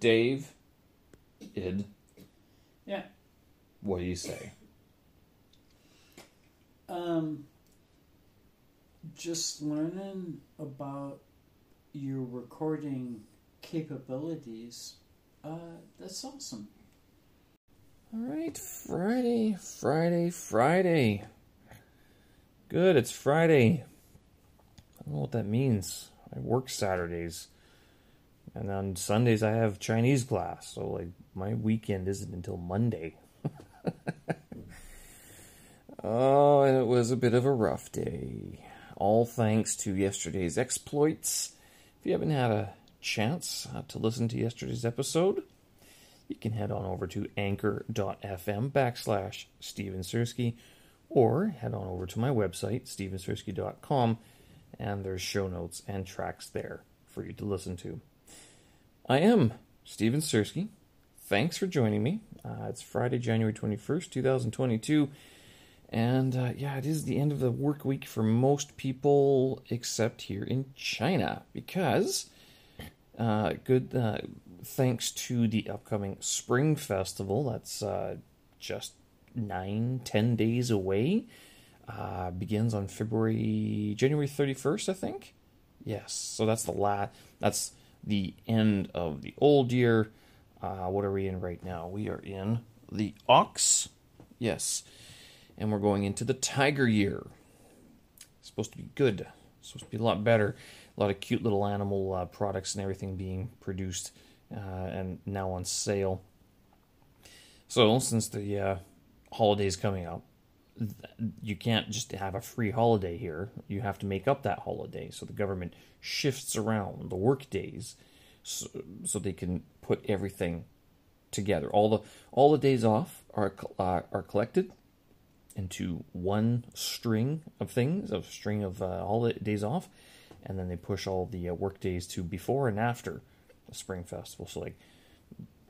Dave, id. Yeah. What do you say? Um, just learning about your recording capabilities. Uh, that's awesome. All right, Friday, Friday, Friday. Good, it's Friday. I don't know what that means. I work Saturdays. And on Sundays I have Chinese class, so like my weekend isn't until Monday. oh, and it was a bit of a rough day. All thanks to yesterday's exploits. If you haven't had a chance uh, to listen to yesterday's episode, you can head on over to anchor.fm backslash Steven Sersky or head on over to my website, stevensersky.com, and there's show notes and tracks there for you to listen to. I am Steven Sersky. Thanks for joining me. Uh, it's Friday, January 21st, 2022. And uh, yeah, it is the end of the work week for most people except here in China because, uh, good, uh, thanks to the upcoming Spring Festival, that's uh, just nine, ten days away. Uh, begins on February, January 31st, I think. Yes, so that's the la- that's the end of the old year. Uh, what are we in right now? We are in the ox. Yes. And we're going into the tiger year. It's supposed to be good. It's supposed to be a lot better. A lot of cute little animal uh, products and everything being produced uh, and now on sale. So, since the uh, holidays coming up, you can't just have a free holiday here. You have to make up that holiday. So the government shifts around the work days so, so they can put everything together. All the all the days off are uh, are collected into one string of things, a string of uh, all the days off, and then they push all the uh, work days to before and after the spring festival. So like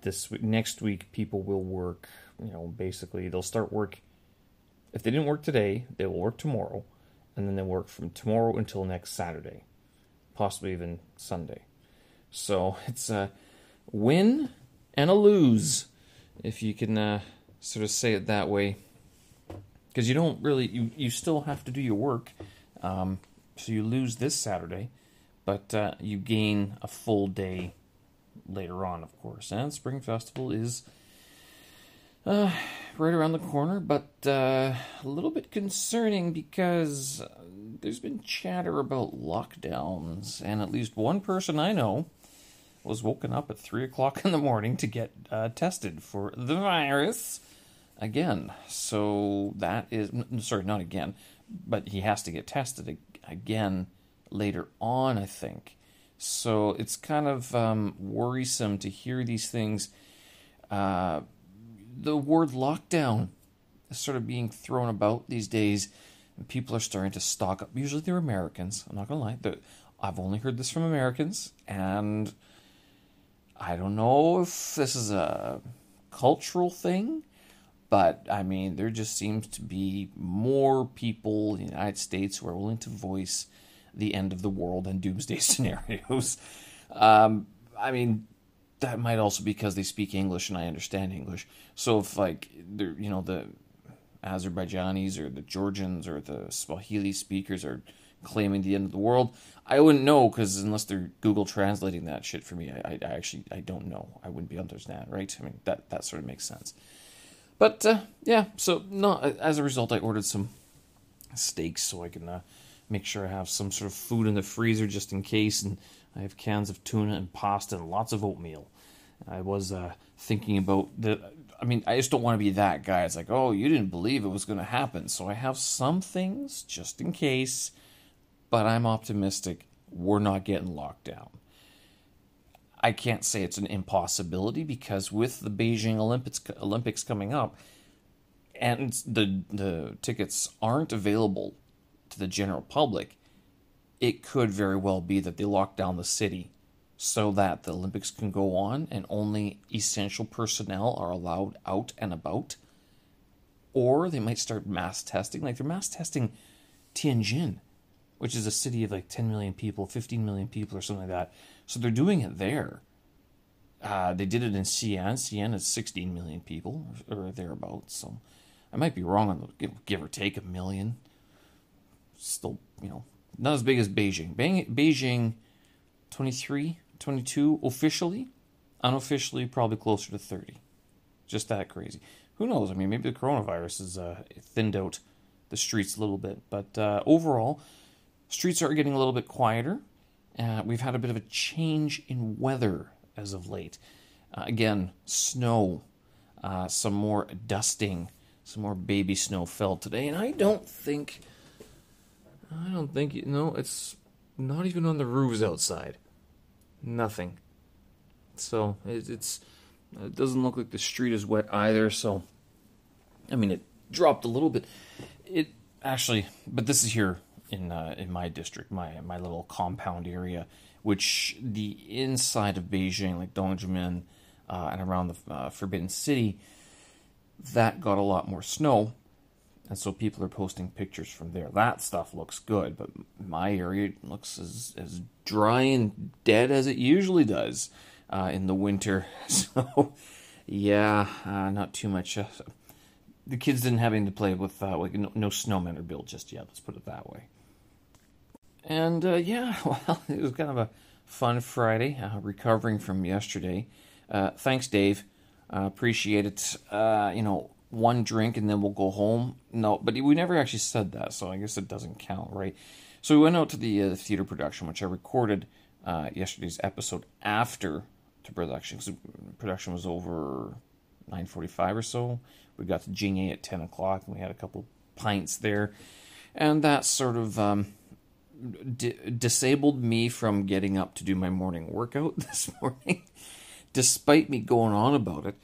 this next week, people will work. You know, basically they'll start work. If they didn't work today, they will work tomorrow, and then they work from tomorrow until next Saturday, possibly even Sunday. So it's a win and a lose, if you can uh, sort of say it that way. Because you don't really, you, you still have to do your work. Um, so you lose this Saturday, but uh, you gain a full day later on, of course. And Spring Festival is uh, right around the corner, but uh, a little bit concerning because there's been chatter about lockdowns, and at least one person I know was woken up at 3 o'clock in the morning to get uh, tested for the virus again. So that is, sorry, not again, but he has to get tested again later on, I think. So it's kind of um, worrisome to hear these things. Uh, the word lockdown is sort of being thrown about these days, and people are starting to stock up. Usually they're Americans. I'm not to lie. I've only heard this from Americans, and I don't know if this is a cultural thing, but I mean, there just seems to be more people in the United States who are willing to voice the end of the world and doomsday scenarios. Um, I mean, that might also be because they speak English and I understand English. So if like they're you know the Azerbaijanis or the Georgians or the Swahili speakers are claiming the end of the world, I wouldn't know because unless they're Google translating that shit for me, I, I, actually I don't know. I wouldn't be understand, that, right? I mean that that sort of makes sense. But uh, yeah, so no, as a result, I ordered some steaks so I can uh, make sure I have some sort of food in the freezer just in case, and I have cans of tuna and pasta and lots of oatmeal. I was uh, thinking about the. I mean, I just don't want to be that guy. It's like, oh, you didn't believe it was going to happen, so I have some things just in case but I'm optimistic we're not getting locked down. I can't say it's an impossibility because with the Beijing Olympics Olympics coming up and the the tickets aren't available to the general public, it could very well be that they lock down the city so that the Olympics can go on and only essential personnel are allowed out and about. Or they might start mass testing, like they're mass testing Tianjin which is a city of like 10 million people, 15 million people, or something like that. So they're doing it there. Uh, they did it in Xi'an. Xi'an is 16 million people or thereabouts. So I might be wrong on the give, give or take a million. Still, you know, not as big as Beijing. Beijing, 23, 22 officially, unofficially probably closer to 30. Just that crazy. Who knows? I mean, maybe the coronavirus has uh, thinned out the streets a little bit, but uh, overall, streets are getting a little bit quieter. Uh, we've had a bit of a change in weather as of late. Uh, again, snow, uh, some more dusting, some more baby snow fell today, and I don't think, don't think you know it's not even on the roofs outside. Nothing. So it, it's it doesn't look like the street is wet either. So, I mean, it dropped a little bit. It actually, but this is here in uh, in my district, my my little compound area, which the inside of Beijing, like Dongzhimen uh, and around the uh, Forbidden City, that got a lot more snow, and so people are posting pictures from there. That stuff looks good, but my area looks as as dry and dead as it usually does uh, in the winter. So, yeah, uh, not too much. Uh, the kids didn't have anything to play with. Uh, like no, no snowmen are built just yet. Let's put it that way. And uh, yeah, well, it was kind of a fun Friday, uh, recovering from yesterday. Thanks, Dave. Appreciate it. You know, one drink and then we'll go home. No, but we never actually said that, so I guess it doesn't count, right? So we went out to the uh, theater production, which I recorded yesterday's episode after the production. So production was over 9:45 or so. We got to Jing A at 10 o'clock, and we had a couple pints there, and that sort of. Um, disabled me from getting up to do my morning workout this morning. Despite me going on about it,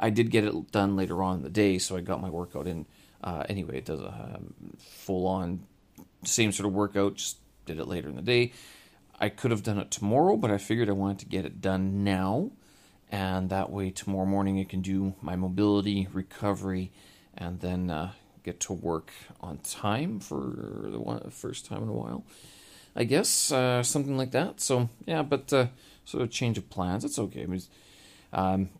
I did get it done later on in the day, so I got my workout in. Uh, anyway, it does a um, full on same sort of workout, just did it later in the day. I could have done it tomorrow, but I figured I wanted to get it done now, and that way tomorrow morning I can do my mobility recovery, and then uh, get to work on time for the one, first time in a while. I guess uh, something like that. So yeah, but uh, sort of change of plans. It's okay. It was, um,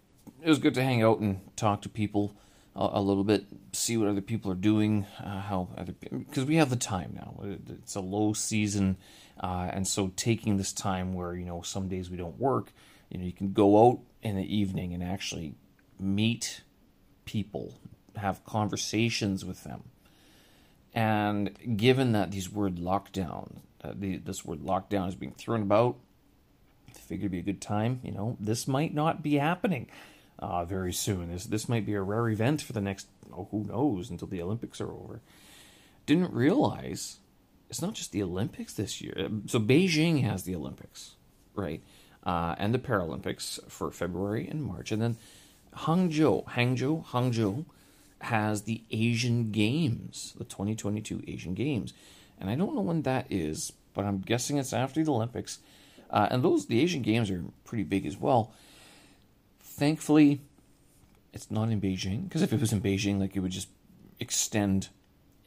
it was good to hang out and talk to people a, a little bit, see what other people are doing, uh, how other because we have the time now. It's a low season, uh, and so taking this time where you know some days we don't work, you know you can go out in the evening and actually meet people have conversations with them. And given that these word lockdown, uh, the, this word lockdown is being thrown about, figured it'd be a good time. You know, this might not be happening uh, very soon. This this might be a rare event for the next, oh, who knows, until the Olympics are over. Didn't realize it's not just the Olympics this year. Um, so Beijing has the Olympics, right, uh, and the Paralympics for February and March, and then Hangzhou, Hangzhou, Hangzhou has the Asian Games, the 2022 Asian Games. And I don't know when that is, but I'm guessing it's after the Olympics. Uh, and those the Asian Games are pretty big as well. Thankfully, it's not in Beijing because if it was in Beijing, like it would just extend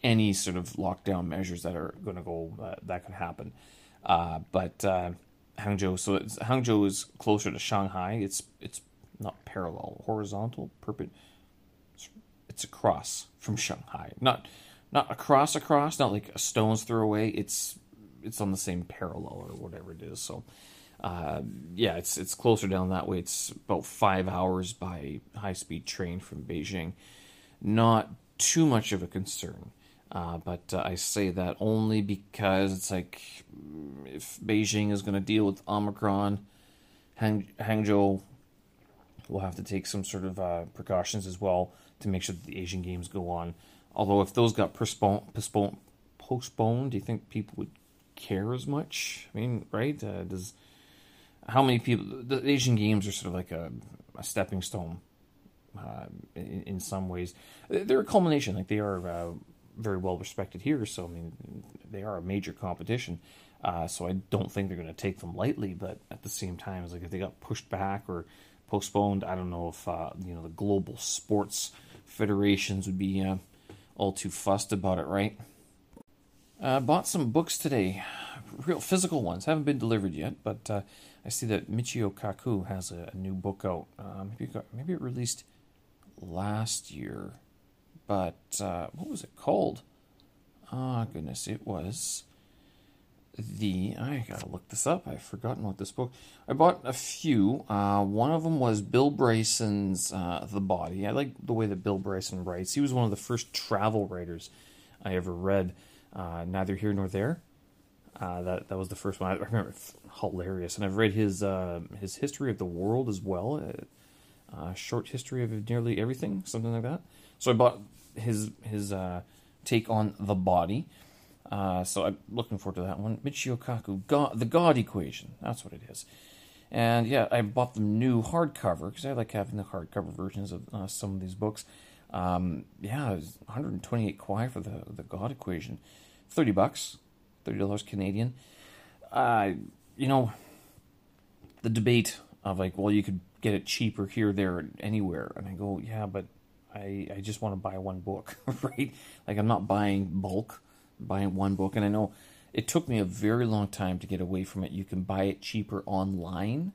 any sort of lockdown measures that are going to go uh, that could happen. Uh, but uh, Hangzhou, so Hangzhou is closer to Shanghai. It's it's not parallel, horizontal, perpendicular it's across from Shanghai. Not not across across, not like a stone's throw away. It's it's on the same parallel or whatever it is. So uh, yeah, it's it's closer down that way. It's about five hours by high speed train from Beijing. Not too much of a concern. Uh, but uh, I say that only because it's like if Beijing is going to deal with Omicron, Hang- Hangzhou will have to take some sort of uh, precautions as well to make sure that the Asian Games go on. Although if those got postponed, postponed, postponed, do you think people would care as much? I mean, right? Uh, does how many people? The Asian Games are sort of like a, a stepping stone uh, in, in, some ways. They're a culmination. Like they are uh, very well respected here. So I mean, they are a major competition. Uh, so I don't think they're going to take them lightly. But at the same time, it's like if they got pushed back or postponed, I don't know if uh, you know the global sports federations would be uh, all too fussed about it, right? Uh, bought some books today. Real physical ones haven't been delivered yet, but uh, I see that Michio Kaku has a, a new book out. Uh, maybe it got, maybe it released last year, but uh, what was it called? Ah, goodness, it was the. I gotta look this up. I've forgotten what this book. I bought a few. Uh, one of them was Bill Bryson's uh, The Body. I like the way that Bill Bryson writes. He was one of the first travel writers I ever read. Uh, Neither here nor there. Uh, that that was the first one. I remember it's hilarious, and I've read his uh, his history of the world as well, a uh, short history of nearly everything, something like that. So I bought his his uh, take on the body. Uh, so I'm looking forward to that one. Michio Kaku, God, the God equation. That's what it is. And yeah, I bought the new hardcover because I like having the hardcover versions of uh, some of these books. Um, yeah, it was 128 kwai for the the God equation, thirty bucks thirty dollars Canadian. Uh, you know, the debate of like, well, you could get it cheaper here, there, anywhere, and I go, yeah, but I I just want to buy one book, right? Like I'm not buying bulk, I'm buying one book, and I know it took me a very long time to get away from it. You can buy it cheaper online,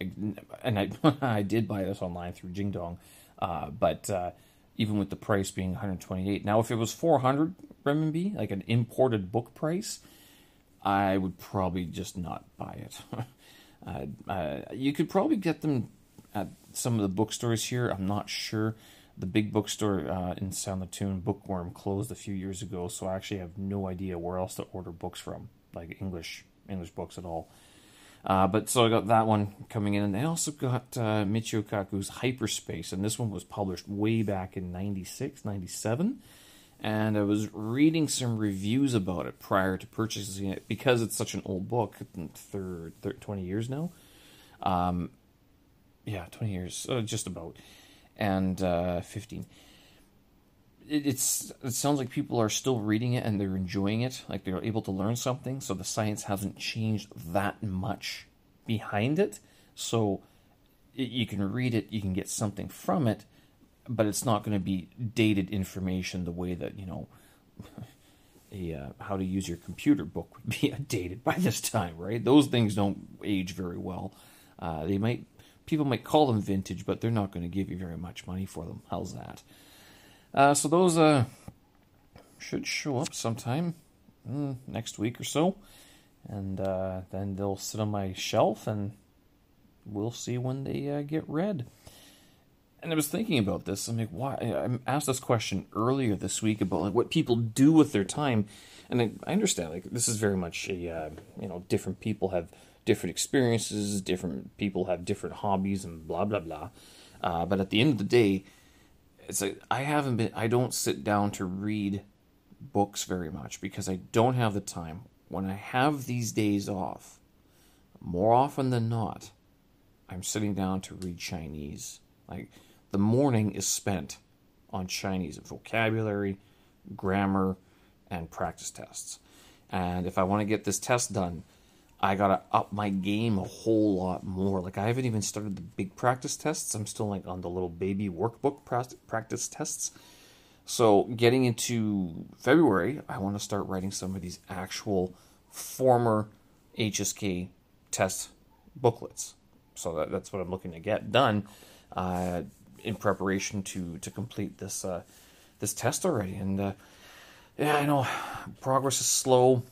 and I I did buy this online through Jingdong, uh, but. Uh, even with the price being 128. Now, if it was 400 renminbi, like an imported book price, I would probably just not buy it. uh, uh, you could probably get them at some of the bookstores here. I'm not sure. The big bookstore uh, in Sanlitun, Bookworm, closed a few years ago, so I actually have no idea where else to order books from, like English English books at all. Uh, but so I got that one coming in, and I also got uh, Michio Kaku's Hyperspace, and this one was published way back in 96, 97. And I was reading some reviews about it prior to purchasing it because it's such an old book, third, third 20 years now. Um, yeah, 20 years, uh, just about, and uh, 15 it's it sounds like people are still reading it and they're enjoying it like they're able to learn something so the science hasn't changed that much behind it. So it, you can read it you can get something from it but it's not going to be dated information the way that you know a uh, how to use your computer book would be dated by this time right? Those things don't age very well. Uh, they might people might call them vintage but they're not going to give you very much money for them. How's that uh, so those uh, should show up sometime mm, next week or so, and uh, then they'll sit on my shelf, and we'll see when they uh, get read. And I was thinking about this. I'm like, why? I asked this question earlier this week about like what people do with their time, and I, I understand like this is very much a uh, you know different people have different experiences, different people have different hobbies, and blah blah blah. Uh, but at the end of the day, it's like I haven't been I don't sit down to read books very much because I don't have the time. When I have these days off, more often than not, I'm sitting down to read Chinese. Like the morning is spent on Chinese vocabulary, grammar, and practice tests. And if I want to get this test done, I gotta up my game a whole lot more. Like I haven't even started the big practice tests. I'm still like on the little baby workbook practice tests. So getting into February, I want to start writing some of these actual former HSK test booklets. So that, that's what I'm looking to get done uh, in preparation to to complete this uh, this test already. And uh, yeah, I know progress is slow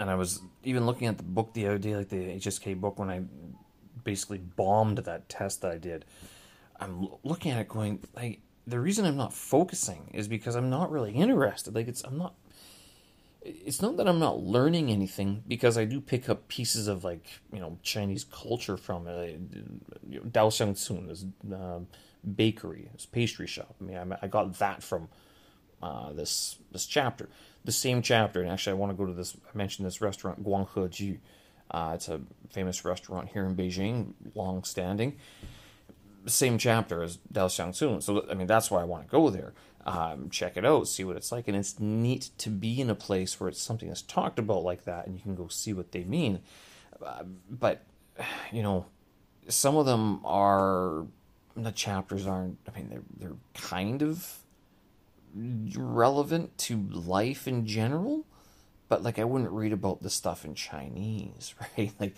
and I was even looking at the book the other day, like the HSK book, when I basically bombed that test that I did. I'm looking at it going like the reason I'm not focusing is because I'm not really interested. Like it's I'm not. It's not that I'm not learning anything because I do pick up pieces of like you know Chinese culture from it. Dao Xiang Cun, this uh, bakery, this pastry shop. I mean, I, I got that from uh, this this chapter the same chapter, and actually, I want to go to this. I mentioned this restaurant, Guangheju. Uh, it's a famous restaurant here in Beijing, long standing. Same chapter as Dao Xiang So, I mean, that's why I want to go there. Um, check it out, see what it's like. And it's neat to be in a place where it's something that's talked about like that, and you can go see what they mean. Uh, but, you know, some of them are, the chapters aren't, I mean, they're, they're kind of relevant to life in general, but like I wouldn't read about this stuff in Chinese, right? Like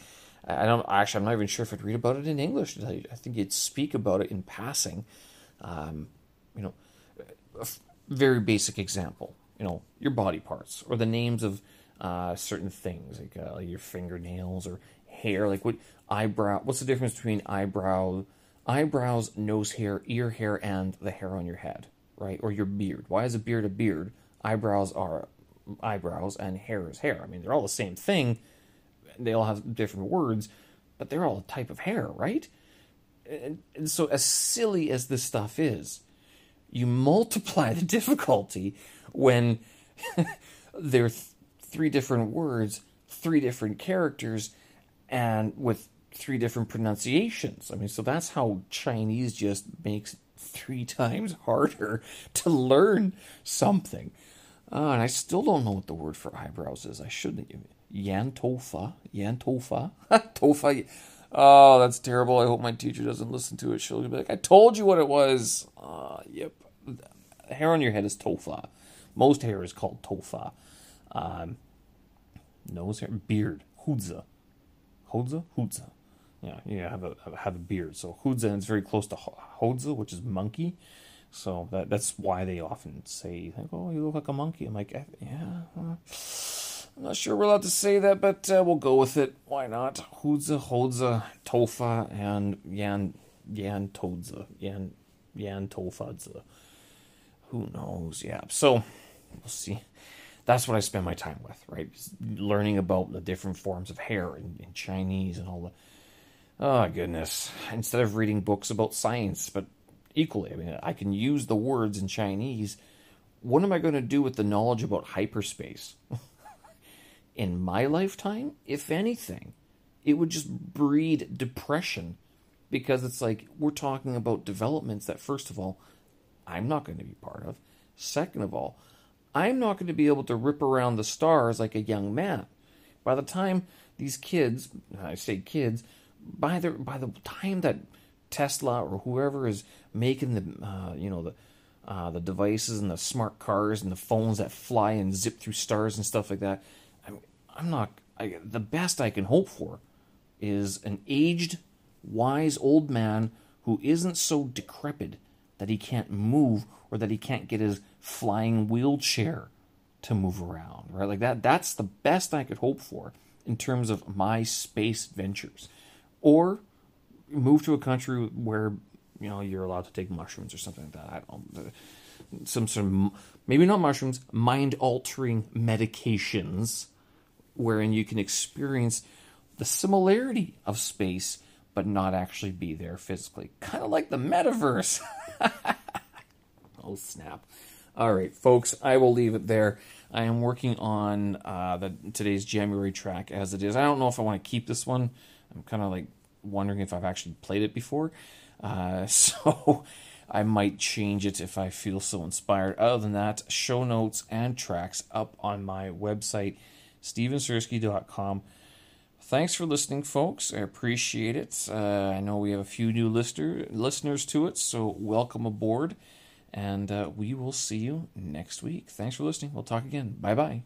I don't actually. I'm not even sure if I'd read about it in English. I think you'd speak about it in passing. Um, you know, a very basic example. You know, your body parts or the names of uh, certain things, like, uh, like your fingernails or hair. Like what eyebrow? What's the difference between eyebrow, eyebrows, nose hair, ear hair, and the hair on your head, right? Or your beard. Why is a beard a beard? Eyebrows are eyebrows, and hair is hair. I mean, they're all the same thing they all have different words, but they're all a type of hair, right? And, and so, as silly as this stuff is, you multiply the difficulty when there are th- three different words, three different characters, and with three different pronunciations. I mean, so that's how Chinese just makes three times harder to learn something. Uh, and I still don't know what the word for eyebrows is. I shouldn't. Yan Tofa. Yan Tofa. Oh, that's terrible. I hope my teacher doesn't listen to it. She'll be like, I told you what it was. Uh, yep. Hair on your head is tofa. Most hair is called tofa. Um, nose hair, beard, hudza. Hodza? Hudza. Yeah, yeah, have a have a beard. So hudza is very close to hodza, which is monkey. So that that's why they often say, "Oh, you look like a monkey." I'm like, yeah. Uh, I'm not sure we're allowed to say that, but uh, we'll go with it. Why not? Hudza, Hodza, Tofa, and Yan Yan Todza. Yan Yan Tofadza. Who knows? Yeah. So we'll see. That's what I spend my time with, right? learning about the different forms of hair in, in Chinese and all the. Oh goodness! Instead of reading books about science, but equally, I mean, I can use the words in Chinese. What am I going to do with the knowledge about hyperspace? in my lifetime, if anything, it would just breed depression because it's like we're talking about developments that, first of all, I'm not going to be part of. Second of all, I'm not going to be able to rip around the stars like a young man. By the time these kids, I say kids, by the by the time that Tesla or whoever is making the uh, you know the uh, the devices and the smart cars and the phones that fly and zip through stars and stuff like that, I'm I'm not. I, the best I can hope for is an aged, wise old man who isn't so decrepit that he can't move or that he can't get his flying wheelchair to move around. Right, like that. That's the best I could hope for in terms of my space ventures, or move to a country where you know you're allowed to take mushrooms or something like that. I don't know. Some sort of maybe not mushrooms, mind altering medications wherein you can experience the similarity of space but not actually be there physically. Kind of like the metaverse. oh, snap. All right, folks, I will leave it there. I am working on uh, the today's January track as it is. I don't know if I want to keep this one. I'm kind of like wondering if I've actually played it before. Uh, so I might change it if I feel so inspired. Other than that, show notes and tracks up on my website stevensersky.com. Thanks for listening, folks. I appreciate it. Uh, I know we have a few new listener, listeners to it, so welcome aboard. And uh, we will see you next week. Thanks for listening. We'll talk again. Bye bye.